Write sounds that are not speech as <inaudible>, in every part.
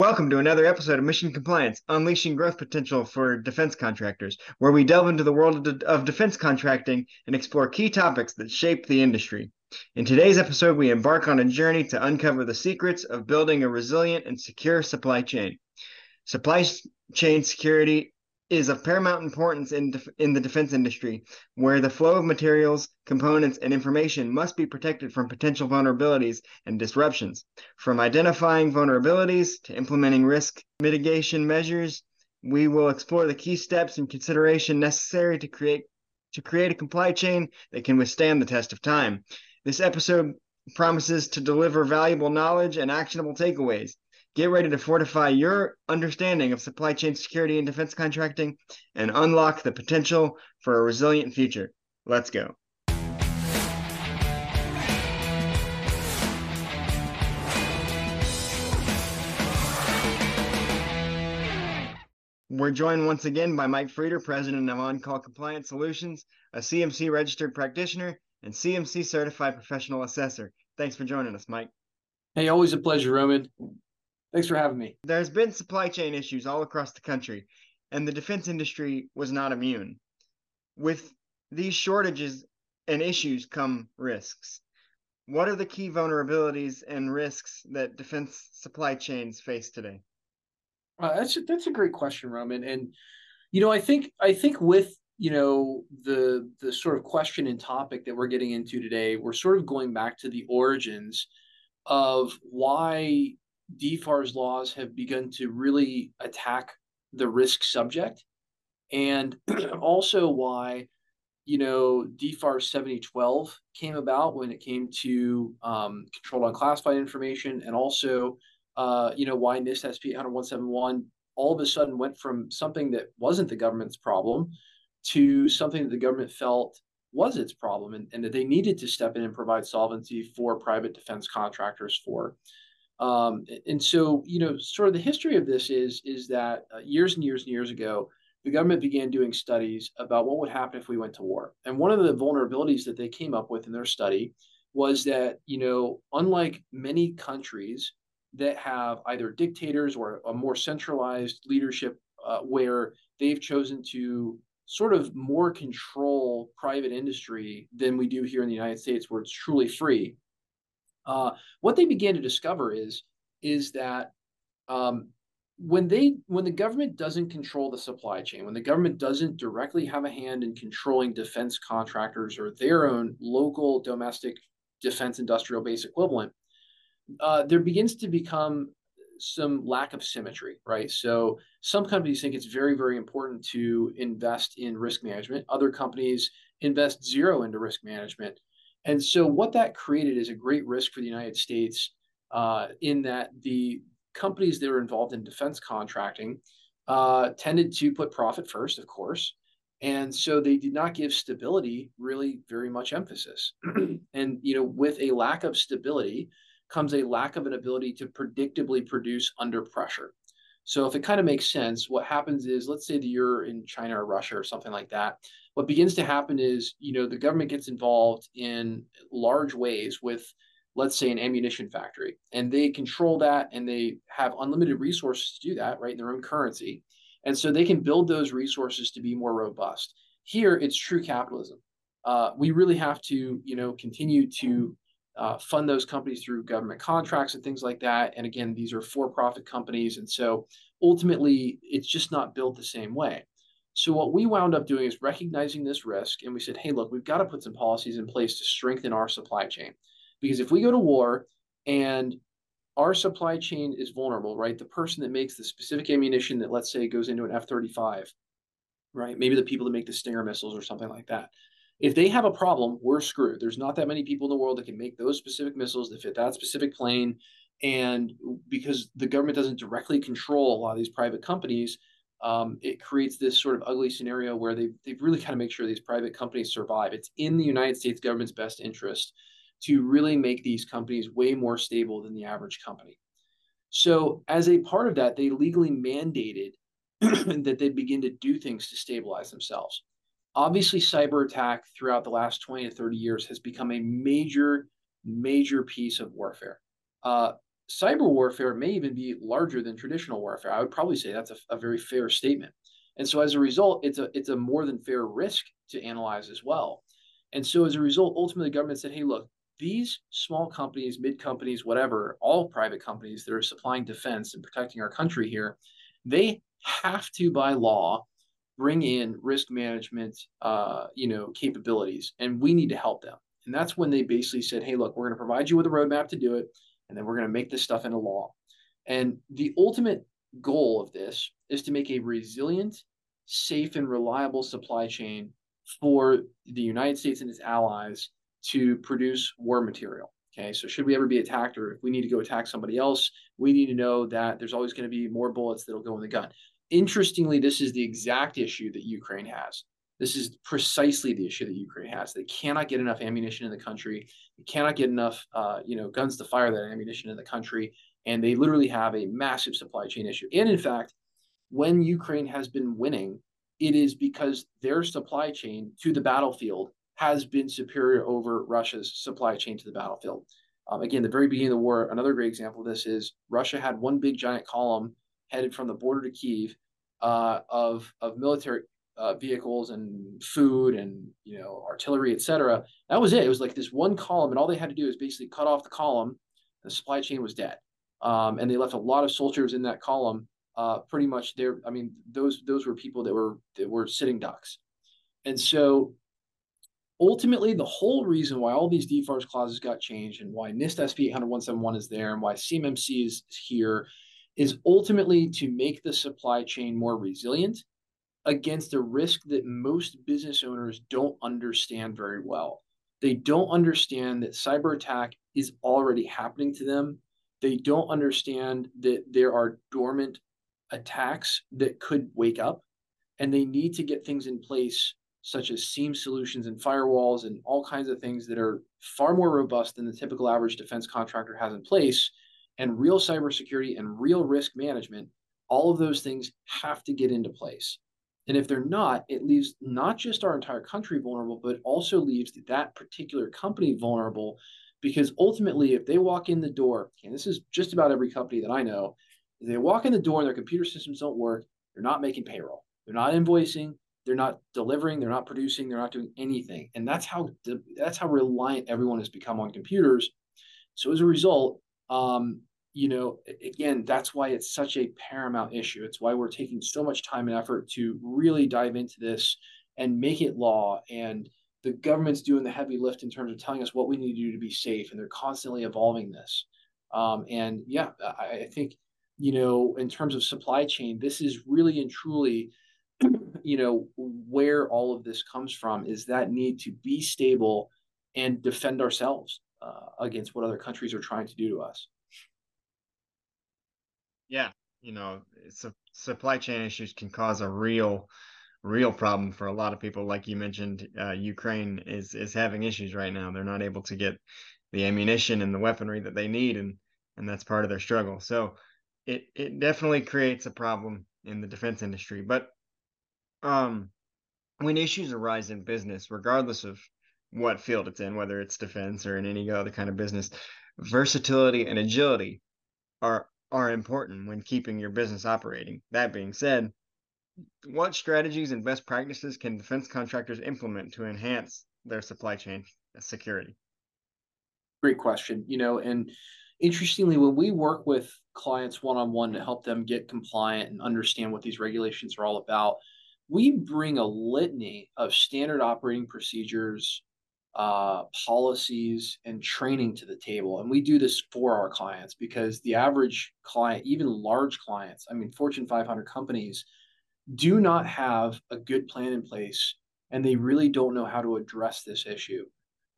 Welcome to another episode of Mission Compliance Unleashing Growth Potential for Defense Contractors, where we delve into the world of, defense contracting and explore key topics that shape the industry. In today's episode, we embark on a journey to uncover the secrets of building a resilient and secure supply chain. Supply chain security is of paramount importance in, def- in the defense industry, where the flow of materials, components, and information must be protected from potential vulnerabilities and disruptions. From identifying vulnerabilities to implementing risk mitigation measures, we will explore the key steps and consideration necessary to create to create a supply chain that can withstand the test of time. This episode promises to deliver valuable knowledge and actionable takeaways. Get ready to fortify your understanding of supply chain security and defense contracting and unlock the potential for a resilient future. Let's go. We're joined once again by Mike Frieder, president of On Call Compliance Solutions, a CMMC registered practitioner and CMMC certified professional assessor. Thanks for joining us, Mike. Hey, always a pleasure, Roman. Thanks for having me. There's been supply chain issues all across the country, and the defense industry was not immune. With these shortages and issues come risks. What are the key vulnerabilities and risks that defense supply chains face today? Uh, that's a, that's a great question, Roman. And you know, I think I think with you know the the sort of question and topic that we're getting into today, we're sort of going back to the origins of why DFARS laws have begun to really attack the risk subject, and <clears throat> also why you know DFAR 7012 came about when it came to um, controlled unclassified information, and also uh, you know why NIST SP 80171 all of a sudden went from something that wasn't the government's problem to something that the government felt was its problem and, and that they needed to step in and provide solvency for private defense contractors for. Um, and so, you know, sort of the history of this is is that uh, years and years and years ago, the government began doing studies about what would happen if we went to war. And one of the vulnerabilities that they came up with in their study was that, you know, unlike many countries that have either dictators or a more centralized leadership uh, where they've chosen to sort of more control private industry than we do here in the United States, where it's truly free. Uh, what they began to discover is is that um, when they when the government doesn't control the supply chain, when the government doesn't directly have a hand in controlling defense contractors or their own local domestic defense industrial base equivalent, uh, there begins to become some lack of symmetry, right? So some companies think it's very, very important to invest in risk management. Other companies invest zero into risk management. And so what that created is a great risk for the United States uh, in that the companies that are involved in defense contracting uh, tended to put profit first, of course. And so they did not give stability really very much emphasis. <clears throat> and, you know, with a lack of stability comes a lack of an ability to predictably produce under pressure. So if it kind of makes sense, what happens is, let's say that you're in China or Russia or something like that. What begins to happen is, you know, the government gets involved in large ways with, let's say, an ammunition factory, and they control that, and they have unlimited resources to do that, right, in their own currency, and so they can build those resources to be more robust. Here, it's true capitalism. Uh, we really have to, you know, continue to uh, fund those companies through government contracts and things like that. And again, these are for profit companies. And so ultimately, it's just not built the same way. So, what we wound up doing is recognizing this risk. And we said, hey, look, we've got to put some policies in place to strengthen our supply chain. Because if we go to war and our supply chain is vulnerable, right? The person that makes the specific ammunition that, let's say, goes into an F 35, right? Maybe the people that make the Stinger missiles or something like that if they have a problem, we're screwed. There's not that many people in the world that can make those specific missiles that fit that specific plane. And because the government doesn't directly control a lot of these private companies, um, it creates this sort of ugly scenario where they they've really kind of make sure these private companies survive. It's in the United States government's best interest to really make these companies way more stable than the average company. So, as a part of that, they legally mandated <clears throat> that they begin to do things to stabilize themselves obviously cyber attack throughout the last 20 to 30 years has become a major major piece of warfare uh, cyber warfare may even be larger than traditional warfare. I would probably say that's a, a very fair statement. And so as a result, it's a it's a more than fair risk to analyze as well. And so as a result, ultimately the government said, hey, look, these small companies, mid companies, whatever, all private companies that are supplying defense and protecting our country here, they have to by law bring in risk management uh, you know capabilities and we need to help them. And that's when they basically said hey look we're going to provide you with a roadmap to do it and then we're going to make this stuff into law. And the ultimate goal of this is to make a resilient safe and reliable supply chain for the united states and its allies to produce war material okay? So should we ever be attacked or if we need to go attack somebody else we need to know that there's always going to be more bullets that'll go in the gun Interestingly, this is the exact issue that Ukraine has. This is precisely the issue that Ukraine has. They cannot get enough ammunition in the country. They cannot get enough, uh, you know, guns to fire that ammunition in the country, and they literally have a massive supply chain issue. And in fact, when Ukraine has been winning, it is because their supply chain to the battlefield has been superior over Russia's supply chain to the battlefield. Um, again, the very beginning of the war, another great example of this is Russia had one big giant column headed from the border to Kiev uh, of of military uh, vehicles and food and you know artillery, etc. That was it. It was like this one column, and all they had to do is basically cut off the column. The supply chain was dead, um, and they left a lot of soldiers in that column. Uh, pretty much, there. I mean, those those were people that were that were sitting ducks, and so ultimately the whole reason why all these DFARS clauses got changed and why NIST SP 800 is there and why CMMC is here is ultimately to make the supply chain more resilient against a risk that most business owners don't understand very well. They don't understand that cyber attack is already happening to them. They don't understand that there are dormant attacks that could wake up, and they need to get things in place such as SIEM solutions and firewalls and all kinds of things that are far more robust than the typical average defense contractor has in place and real cybersecurity and real risk management, all of those things have to get into place. And if they're not, it leaves not just our entire country vulnerable, but also leaves that particular company vulnerable because ultimately, if they walk in the door, and this is just about every company that I know, they walk in the door and their computer systems don't work, they're not making payroll, they're not invoicing, they're not delivering, they're not producing, they're not doing anything. And that's how that's how reliant everyone has become on computers. So as a result, um, you know, again, that's why it's such a paramount issue. It's why we're taking so much time and effort to really dive into this and make it law. And the government's doing the heavy lift in terms of telling us what we need to do to be safe, and they're constantly evolving this. Um, and yeah, I, I think you know, in terms of supply chain, this is really and truly, <clears throat> you know, where all of this comes from is that need to be stable and defend ourselves uh, against what other countries are trying to do to us. Yeah, you know, su- supply chain issues can cause a real, real problem for a lot of people. Like you mentioned, uh, Ukraine is is having issues right now. They're not able to get the ammunition and the weaponry that they need, and and that's part of their struggle. So it it definitely creates a problem in the defense industry. But um, when issues arise in business, regardless of what field it's in, whether it's defense or in any other kind of business, versatility and agility are are important when keeping your business operating. That being said, what strategies and best practices can defense contractors implement to enhance their supply chain security? Great question. You know, and interestingly, when we work with clients one on one to help them get compliant and understand what these regulations are all about, we bring a litany of standard operating procedures, uh, policies and training to the table. And we do this for our clients because the average client, even large clients, I mean, Fortune 500 companies, do not have a good plan in place and they really don't know how to address this issue.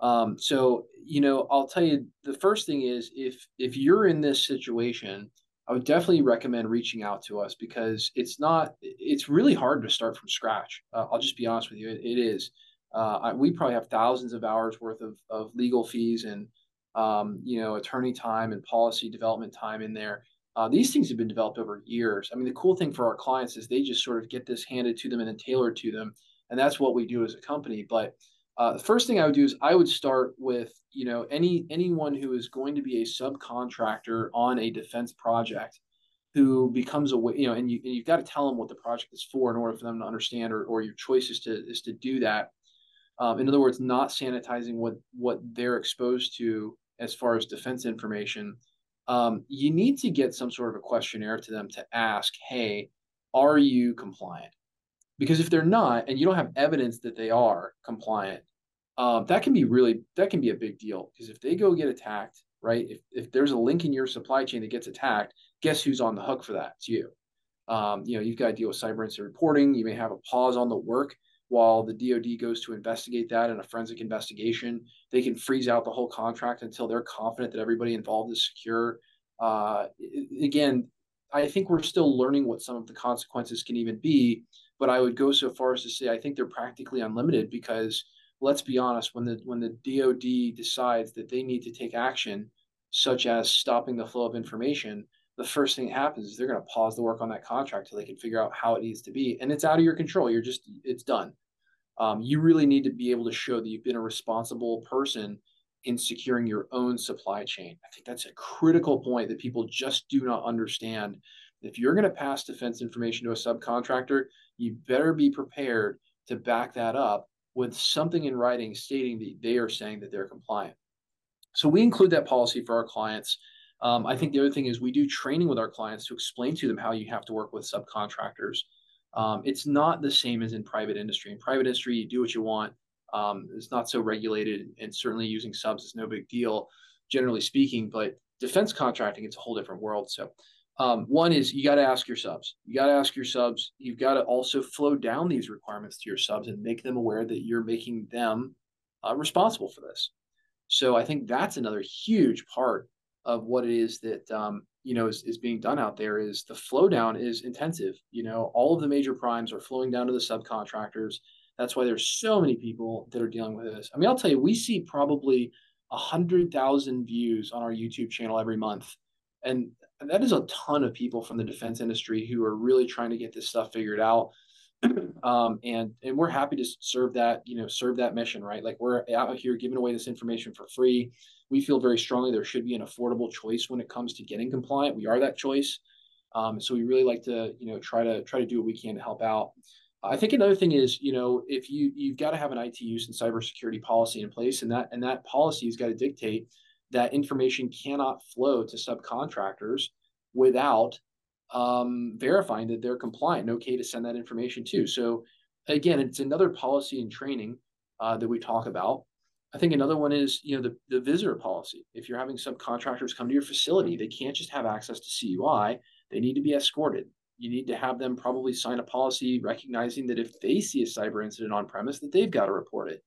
Um, so, you know, I'll tell you the first thing is if if you're in this situation, I would definitely recommend reaching out to us because it's not it's really hard to start from scratch. Uh, I'll just be honest with you, it, it is. Uh, we probably have thousands of hours worth of, of legal fees and um, you know attorney time and policy development time in there. Uh, these things have been developed over years. I mean, the cool thing for our clients is they just sort of get this handed to them and then tailored to them, and that's what we do as a company. But Uh, the first thing I would do is I would start with you know any anyone who is going to be a subcontractor on a defense project who becomes a you know and, you, and you've got to tell them what the project is for in order for them to understand or, or your choice is to is to do that um, in other words not sanitizing what what they're exposed to as far as defense information. Um, you need to get some sort of a questionnaire to them to ask hey are you compliant? Because if they're not and you don't have evidence that they are compliant um, that can be really that can be a big deal. Because if they go get attacked right if, if there's a link in your supply chain that gets attacked guess who's on the hook for that? It's you. Um, you know you've got to deal with cyber incident reporting. You may have a pause on the work while the dod goes to investigate that in a forensic investigation they can freeze out the whole contract until they're confident that everybody involved is secure. Uh, again i think we're still learning what some of the consequences can even be but I would go so far as to say I think they're practically unlimited because let's be honest, when the when the DoD decides that they need to take action, such as stopping the flow of information, the first thing that happens is they're going to pause the work on that contract till they can figure out how it needs to be, and it's out of your control. You're just it's done. Um, you really need to be able to show that you've been a responsible person in securing your own supply chain. I think that's a critical point that people just do not understand. If you're going to pass defense information to a subcontractor, you better be prepared to back that up with something in writing stating that they are saying that they're compliant. So we include that policy for our clients. Um, I think the other thing is we do training with our clients to explain to them how you have to work with subcontractors. Um, it's not the same as in private industry. In private industry, you do what you want. Um, it's not so regulated, and certainly using subs is no big deal, generally speaking. But defense contracting, it's a whole different world. So um, one is you got to ask your subs. You got to ask your subs. You've got to also flow down these requirements to your subs and make them aware that you're making them uh, responsible for this. So I think that's another huge part of what it is that um, you know is, is being done out there. Is the flow down is intensive. You know, all of the major primes are flowing down to the subcontractors. That's why there's so many people that are dealing with this. I mean, I'll tell you, we see probably a hundred thousand views on our YouTube channel every month, and that is a ton of people from the defense industry who are really trying to get this stuff figured out. Um, and and we're happy to serve that you know serve that mission right? Like we're out here giving away this information for free. We feel very strongly there should be an affordable choice when it comes to getting compliant. We are that choice. Um, so we really like to you know try to try to do what we can to help out. I think another thing is you know if you you've got to have an it use and cybersecurity policy in place and that and that policy has got to dictate that information cannot flow to subcontractors without um, verifying that they're compliant and okay to send that information to. So again, it's another policy and training uh, that we talk about. I think another one is you know the, the visitor policy. If you're having subcontractors come to your facility, they can't just have access to CUI. They need to be escorted. You need to have them probably sign a policy recognizing that if they see a cyber incident on premise, that they've got to report it.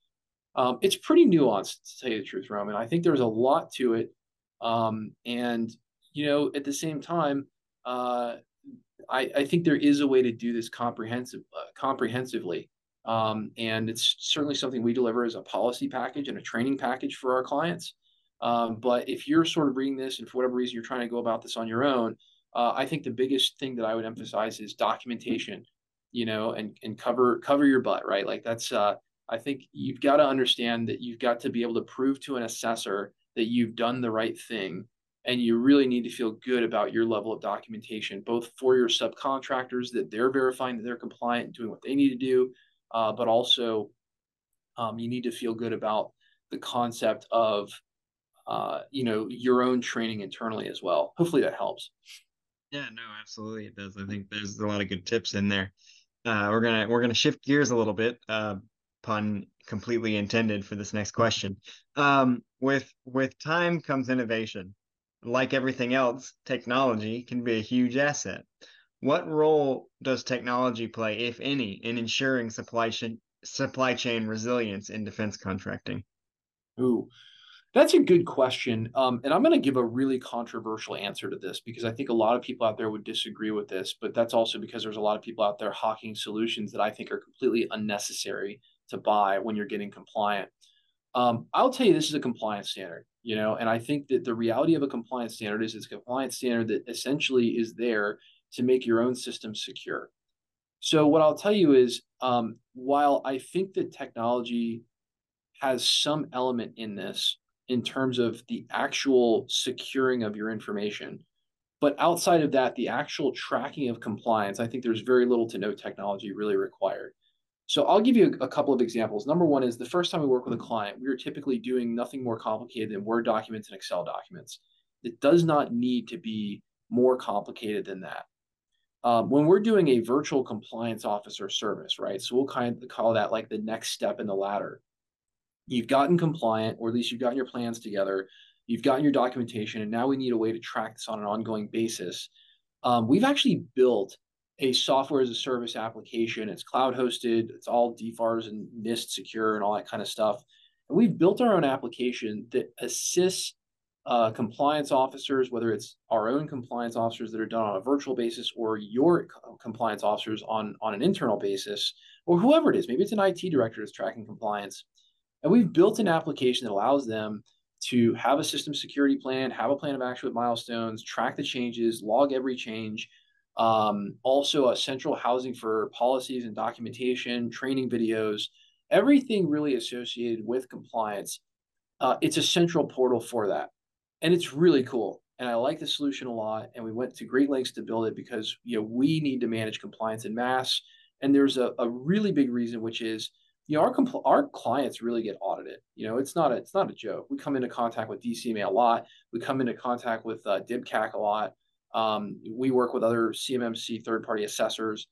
Um, it's pretty nuanced to tell you the truth, Roman. I think there's a lot to it. Um, and, you know, at the same time, uh, I, I, think there is a way to do this comprehensive, uh, comprehensively. Um, and it's certainly something we deliver as a policy package and a training package for our clients. Um, but if you're sort of reading this and for whatever reason you're trying to go about this on your own, uh, I think the biggest thing that I would emphasize is documentation, you know, and and cover cover your butt, right? Like that's uh, I think you've got to understand that you've got to be able to prove to an assessor that you've done the right thing. And you really need to feel good about your level of documentation, both for your subcontractors that they're verifying that they're compliant and doing what they need to do, uh, but also um, you need to feel good about the concept of uh, you know your own training internally as well. Hopefully that helps. Yeah, no, absolutely it does. I think there's a lot of good tips in there. Uh, we're gonna we're gonna shift gears a little bit. Uh, pun completely intended for this next question. Um, with with time comes innovation. Like everything else, technology can be a huge asset. What role does technology play, if any, in ensuring supply chain supply chain resilience in defense contracting? Ooh, that's a good question. Um, and I'm going to give a really controversial answer to this because I think a lot of people out there would disagree with this, but that's also because there's a lot of people out there hawking solutions that I think are completely unnecessary to buy when you're getting compliant. Um, I'll tell you, this is a compliance standard, you know, and I think that the reality of a compliance standard is it's a compliance standard that essentially is there to make your own system secure. So what I'll tell you is, um, while I think that technology has some element in this in terms of the actual securing of your information. But outside of that, the actual tracking of compliance, I think there's very little to no technology really required. So I'll give you a, couple of examples. Number one is the first time we work with a client, we are typically doing nothing more complicated than Word documents and Excel documents. It does not need to be more complicated than that. Um, when we're doing a virtual compliance officer service, right? So we'll kind of call that like the next step in the ladder. You've gotten compliant, or at least you've gotten your plans together. You've gotten your documentation, and now we need a way to track this on an ongoing basis. Um, we've actually built a software as a service application. It's cloud hosted. It's all DFARS and NIST secure and all that kind of stuff. And we've built our own application that assists uh, compliance officers, whether it's our own compliance officers that are done on a virtual basis or your compliance officers on, on an internal basis, or whoever it is. Maybe it's an IT director that's tracking compliance. And we've built an application that allows them to have a system security plan, have a plan of action with milestones, track the changes, log every change. Um, also, a central housing for policies and documentation, training videos, everything really associated with compliance. Uh, it's a central portal for that. And it's really cool and i like the solution a lot and we went to great lengths to build it because you know we need to manage compliance in mass and there's a, a really big reason which is you know our compl- our clients really get audited. You know it's not a it's not a joke. We come into contact with dcma a lot. We come into contact with uh, dibcac a lot um, we work with other cmmc third party assessors.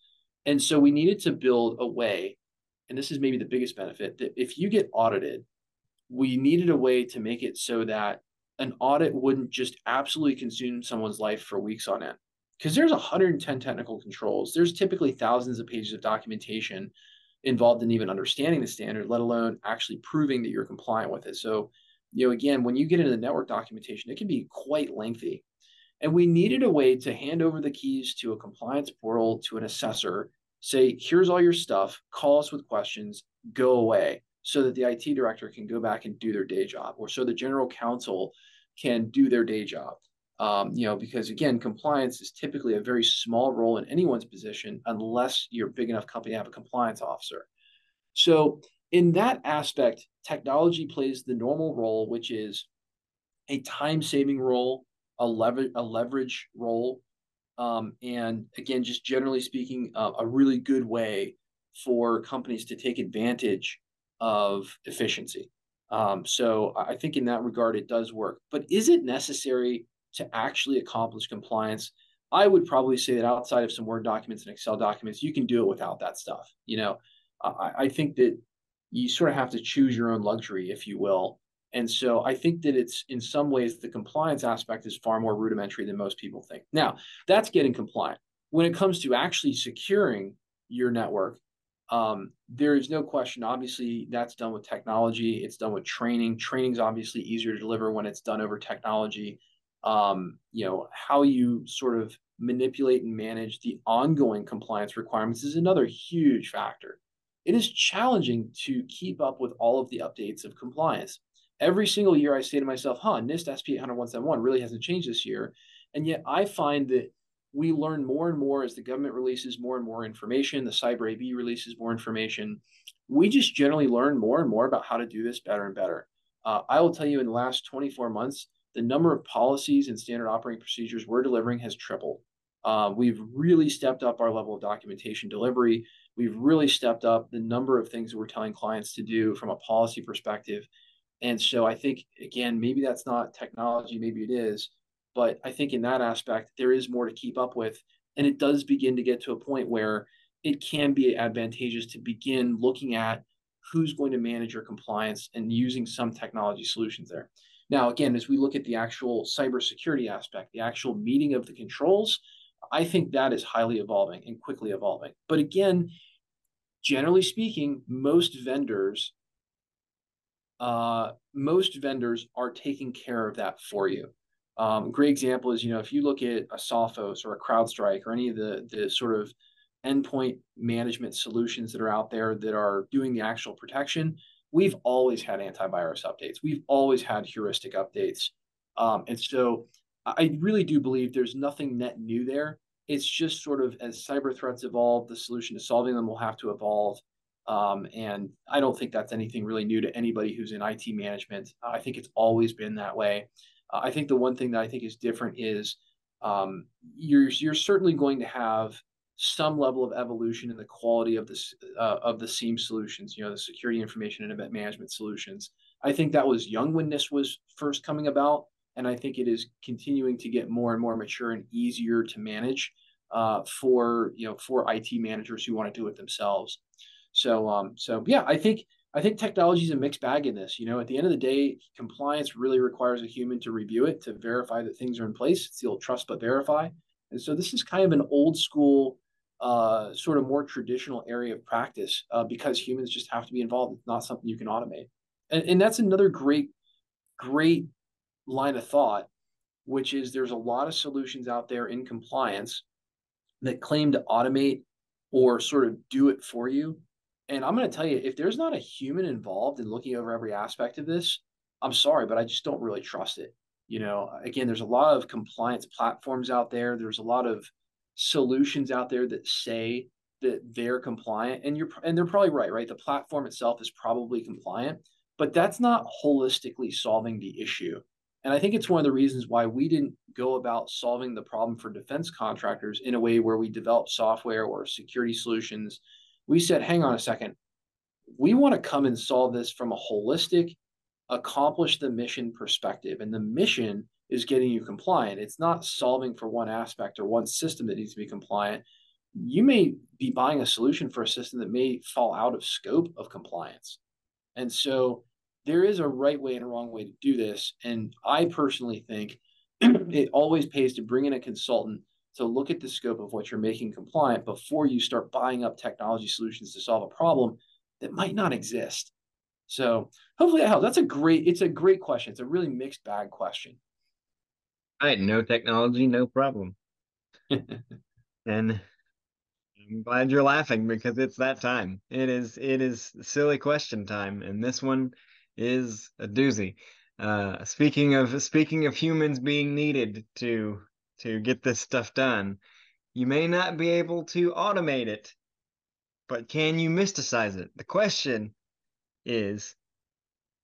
And so we needed to build a way and this is maybe the biggest benefit that if you get audited we needed a way to make it so that an audit wouldn't just absolutely consume someone's life for weeks on end. Because there's 110 technical controls. There's typically thousands of pages of documentation involved in even understanding the standard let alone actually proving that you're compliant with it. So you know again when you get into the network documentation it can be quite lengthy and we needed a way to hand over the keys to a compliance portal to an assessor say here's all your stuff call us with questions go away so that the IT director can go back and do their day job, or so the general counsel can do their day job. Um, you know, because again, compliance is typically a very small role in anyone's position unless you're a big enough company to have a compliance officer. So, in that aspect, technology plays the normal role, which is a time saving role, a, lever- a leverage role, um, and again, just generally speaking, uh, a really good way for companies to take advantage of efficiency. Um, so I think in that regard, it does work. But is it necessary to actually accomplish compliance? I would probably say that outside of some Word documents and Excel documents, you can do it without that stuff. You know, I, I think that you sort of have to choose your own luxury, if you will. And so I think that it's in some ways the compliance aspect is far more rudimentary than most people think. Now, that's getting compliant. When it comes to actually securing your network, um, there is no question. Obviously, that's done with technology. It's done with training. Training is obviously easier to deliver when it's done over technology. Um, you know how you sort of manipulate and manage the ongoing compliance requirements is another huge factor. It is challenging to keep up with all of the updates of compliance. Every single year, I say to myself, "Huh, NIST SP 80171 really hasn't changed this year," and yet I find that we learn more and more as the government releases more and more information, the Cyber AB releases more information. We just generally learn more and more about how to do this better and better. Uh, I will tell you in the last 24 months, the number of policies and standard operating procedures we're delivering has tripled. Uh, we've really stepped up our level of documentation delivery. We've really stepped up the number of things that we're telling clients to do from a policy perspective. And so I think, again, maybe that's not technology, maybe it is, but I think in that aspect, there is more to keep up with. And it does begin to get to a point where it can be advantageous to begin looking at who's going to manage your compliance and using some technology solutions there. Now, again, as we look at the actual cybersecurity aspect, the actual meeting of the controls, I think that is highly evolving and quickly evolving. But again, generally speaking, most vendors, uh, most vendors are taking care of that for you. Um, great example is, you know, if you look at a Sophos or a CrowdStrike or any of the the sort of endpoint management solutions that are out there that are doing the actual protection, we've always had antivirus updates. We've always had heuristic updates. Um, and so I really do believe there's nothing net new there. It's just sort of as cyber threats evolve, the solution to solving them will have to evolve. Um, and I don't think that's anything really new to anybody who's in IT management. I think it's always been that way. Uh, I think the one thing that I think is different is um, you're you're certainly going to have some level of evolution in the quality of this uh, of the SIEM solutions. You know, the security information and event management solutions. I think that was young when this was first coming about, and I think it is continuing to get more and more mature and easier to manage uh, for you know for IT managers who want to do it themselves. So um, so yeah, I think I think technology is a mixed bag in this. You know, at the end of the day, compliance really requires a human to review it to verify that things are in place. It's the old trust but verify. And so this is kind of an old school, uh, sort of more traditional area of practice uh, because humans just have to be involved. It's not something you can automate. And, and that's another great, great line of thought, which is there's a lot of solutions out there in compliance that claim to automate or sort of do it for you and I'm going to tell you, if there's not a human involved in looking over every aspect of this, I'm sorry, but I just don't really trust it. You know, again, there's a lot of compliance platforms out there. There's a lot of solutions out there that say that they're compliant, and you're and they're probably right. Right, the platform itself is probably compliant, but that's not holistically solving the issue. And I think it's one of the reasons why we didn't go about solving the problem for defense contractors in a way where we develop software or security solutions we said, hang on a second. We want to come and solve this from a holistic, accomplish the mission perspective. And the mission is getting you compliant. It's not solving for one aspect or one system that needs to be compliant. You may be buying a solution for a system that may fall out of scope of compliance. And so there is a right way and a wrong way to do this. And I personally think <clears throat> it always pays to bring in a consultant to look at the scope of what you're making compliant before you start buying up technology solutions to solve a problem that might not exist. So hopefully that helps. That's a great, it's a great question. It's a really mixed bag question. All right, no technology, no problem. <laughs> and I'm glad you're laughing because it's that time. It is it is silly question time, and this one is a doozy. Uh, speaking of speaking of humans being needed to to get this stuff done. You may not be able to automate it, but can you mysticize it? The question is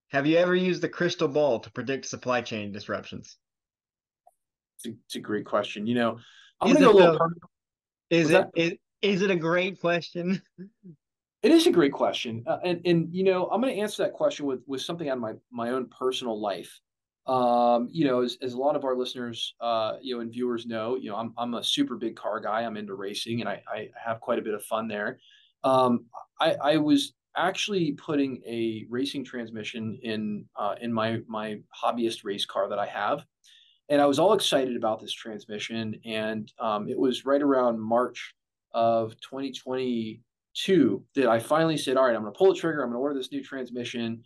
Have you ever used the crystal ball to predict supply chain disruptions? It's a, a great question. You know, I'm going to go a little. is it is, is it a great question? It is a great question, uh, and and you know I'm going to answer that question with with something on my my own personal life um, you know, as, as a lot of our listeners, uh, you know, and viewers know, you know, I'm, I'm a super big car guy. I'm into racing and I, I have quite a bit of fun there. Um, I, I was actually putting a racing transmission in, uh, in my, my hobbyist race car that I have. And I was all excited about this transmission. And um, it was right around March of 2022 that I finally said, all right, I'm going to pull the trigger. I'm going to order this new transmission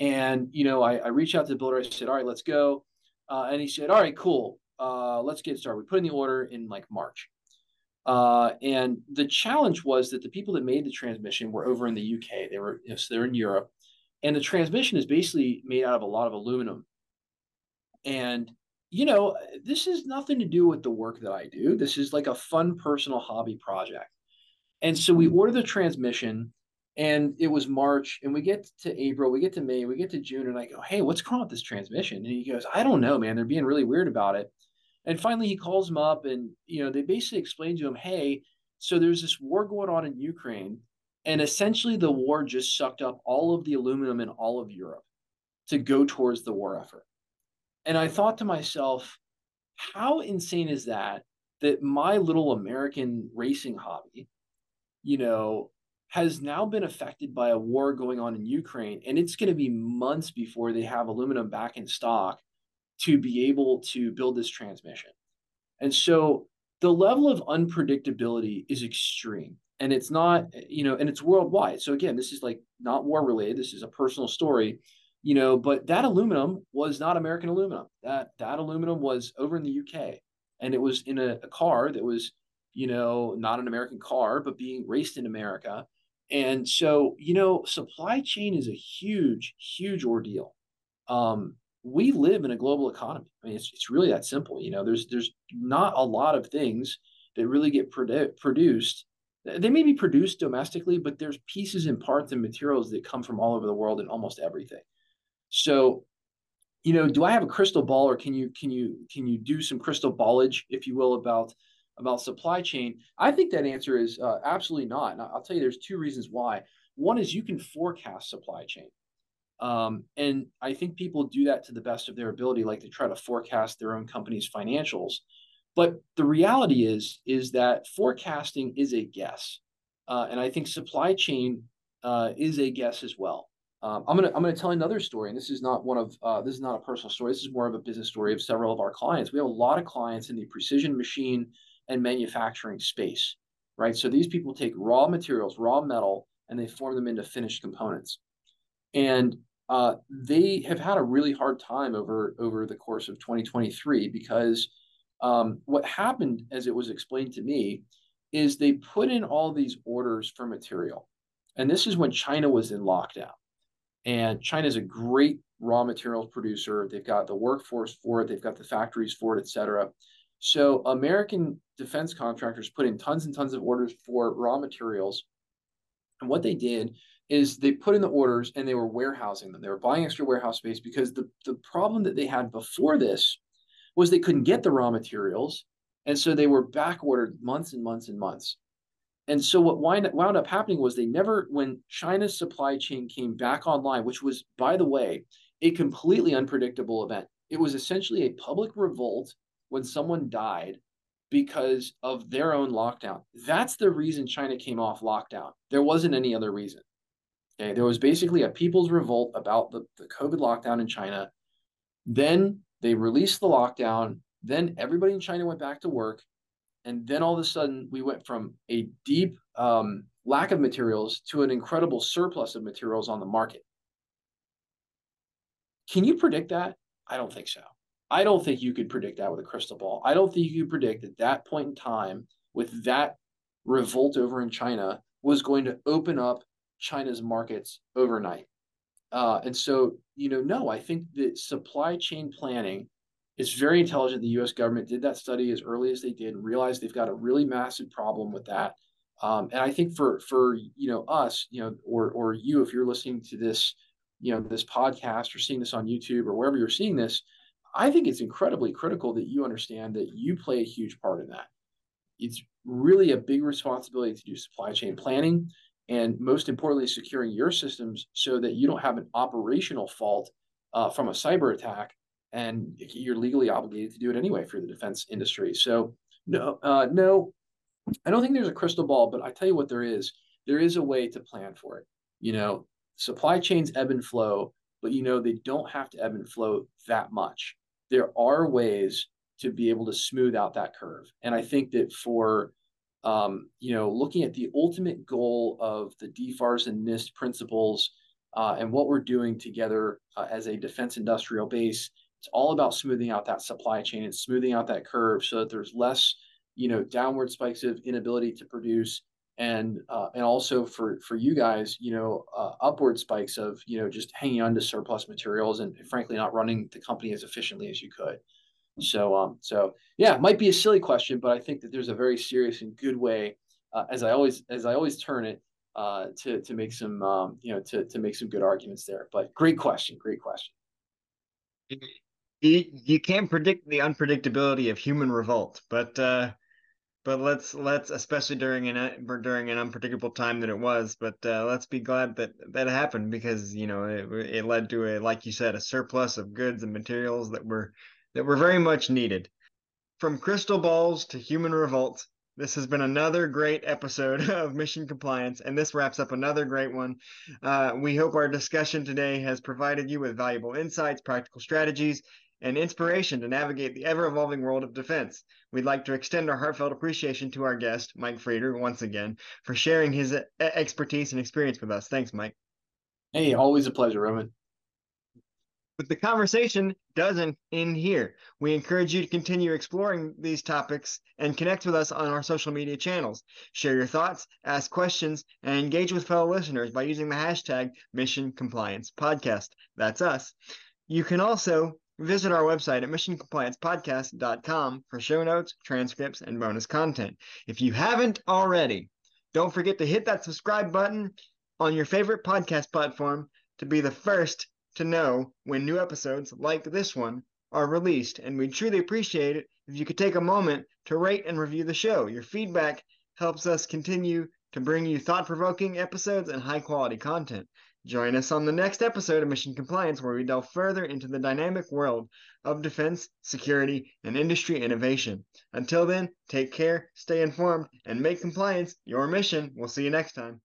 and, you know, I, I reached out to the builder. I said, all right, let's go. Uh, and he said, all right, cool. Uh, let's get started. We put in the order in like March. Uh, and the challenge was that the people that made the transmission were over in the UK. They were, you know, so they're in Europe. And the transmission is basically made out of a lot of aluminum. And, you know, this is nothing to do with the work that I do. This is like a fun personal hobby project. And so we order the transmission and it was March, and we get to April, we get to May, we get to June, and I go, "Hey, what's wrong with this transmission?" And he goes, "I don't know, man. They're being really weird about it." And finally, he calls him up, and you know, they basically explain to him, "Hey, so there's this war going on in Ukraine, and essentially the war just sucked up all of the aluminum in all of Europe to go towards the war effort." And I thought to myself, how insane is that? That my little American racing hobby, you know, has now been affected by a war going on in Ukraine, and it's going to be months before they have aluminum back in stock to be able to build this transmission. And so the level of unpredictability is extreme. And it's not, you know, and it's worldwide. So again, this is like not war related. This is a personal story, you know, but that aluminum was not American aluminum. That that aluminum was over in the UK. And it was in a, a car that was, you know, not an American car, but being raced in America and so, you know, supply chain is a huge, huge ordeal. Um, we live in a global economy. I mean, it's, it's really that simple. You know, there's there's not a lot of things that really get produ- produced They may be produced domestically, but there's pieces and parts and materials that come from all over the world in almost everything. So, you know, do I have a crystal ball, or can you can you can you do some crystal ballage, if you will, about about supply chain? I think that answer is uh, absolutely not. And I'll tell you, there's two reasons why. One is you can forecast supply chain. Um, and I think people do that to the best of their ability, like to try to forecast their own company's financials. But the reality is, is that forecasting is a guess, uh, and I think supply chain uh, is a guess as well. Um, I'm gonna I'm gonna tell another story, and this is not one of uh, this is not a personal story. This is more of a business story of several of our clients. We have a lot of clients in the precision machine and manufacturing space, right? So these people take raw materials, raw metal, and they form them into finished components. And uh, they have had a really hard time over over the course of 2023 because um, what happened, as it was explained to me, is they put in all these orders for material, and this is when China was in lockdown. And China is a great raw materials producer. They've got the workforce for it. They've got the factories for it, et cetera. So American defense contractors put in tons and tons of orders for raw materials. And what they did is they put in the orders and they were warehousing them. They were buying extra warehouse space because the, the problem that they had before this was they couldn't get the raw materials. And so they were back ordered months and months and months. And so what wind, wound up happening was they never, when China's supply chain came back online, which was, by the way, a completely unpredictable event. It was essentially a public revolt when someone died because of their own lockdown. That's the reason China came off lockdown. There wasn't any other reason. Okay, there was basically a people's revolt about the, the COVID lockdown in China. Then they released the lockdown. Then everybody in China went back to work. And then all of a sudden, we went from a deep um, lack of materials to an incredible surplus of materials on the market. Can you predict that? I don't think so. I don't think you could predict that with a crystal ball. I don't think you could predict at that point in time, with that revolt over in China, was going to open up China's markets overnight. Uh, and so, you know, no, I think that supply chain planning is very intelligent. The U.S. government did that study as early as they did, realized they've got a really massive problem with that. Um, and I think for for you know us, you know, or or you, if you're listening to this, you know, this podcast or seeing this on YouTube or wherever you're seeing this, I think it's incredibly critical that you understand that you play a huge part in that. It's really a big responsibility to do supply chain planning and most importantly, securing your systems so that you don't have an operational fault uh, from a cyber attack, and you're legally obligated to do it anyway for the defense industry. So, no, uh, no, I don't think there's a crystal ball, but I tell you what, there is. There is a way to plan for it. You know, supply chains ebb and flow, but you know they don't have to ebb and flow that much. There are ways to be able to smooth out that curve, and I think that for um, you know, looking at the ultimate goal of the DFARS and NIST principles uh, and what we're doing together uh, as a defense industrial base. It's all about smoothing out that supply chain and smoothing out that curve so that there's less, you know, downward spikes of inability to produce, and uh, and also for for you guys, you know, uh, upward spikes of you know just hanging on to surplus materials and frankly not running the company as efficiently as you could. So, um, so yeah, it might be a silly question, but I think that there's a very serious and good way, uh, as I always as I always turn it, uh, to to make some um, you know to to make some good arguments there. But great question, great question. You, you can't predict the unpredictability of human revolt, but uh, but let's let's especially during an during an unpredictable time that it was. But uh, let's be glad that that happened because you know it, it led to a like you said a surplus of goods and materials that were that were very much needed. From crystal balls to human revolt, this has been another great episode <laughs> of Mission Compliance, and this wraps up another great one. Uh, we hope our discussion today has provided you with valuable insights, practical strategies, and inspiration to navigate the ever evolving world of defense. We'd like to extend our heartfelt appreciation to our guest, Mike Frieder, once again, for sharing his expertise and experience with us. Thanks, Mike. Hey, always a pleasure, Roman. But the conversation doesn't end here. We encourage you to continue exploring these topics and connect with us on our social media channels. Share your thoughts, ask questions, and engage with fellow listeners by using the hashtag Mission Compliance Podcast. That's us. You can also visit our website at missioncompliancepodcast.com for show notes, transcripts, and bonus content. If you haven't already, Don't forget to hit that subscribe button on your favorite podcast platform to be the first to know when new episodes like this one are released. And we truly appreciate it if you could take a moment to rate and review the show. Your feedback helps us continue to bring you thought provoking episodes and high quality content. Join us on the next episode of Mission Compliance, where we delve further into the dynamic world of defense, security, and industry innovation. Until then, take care, stay informed, and make compliance your mission. We'll see you next time.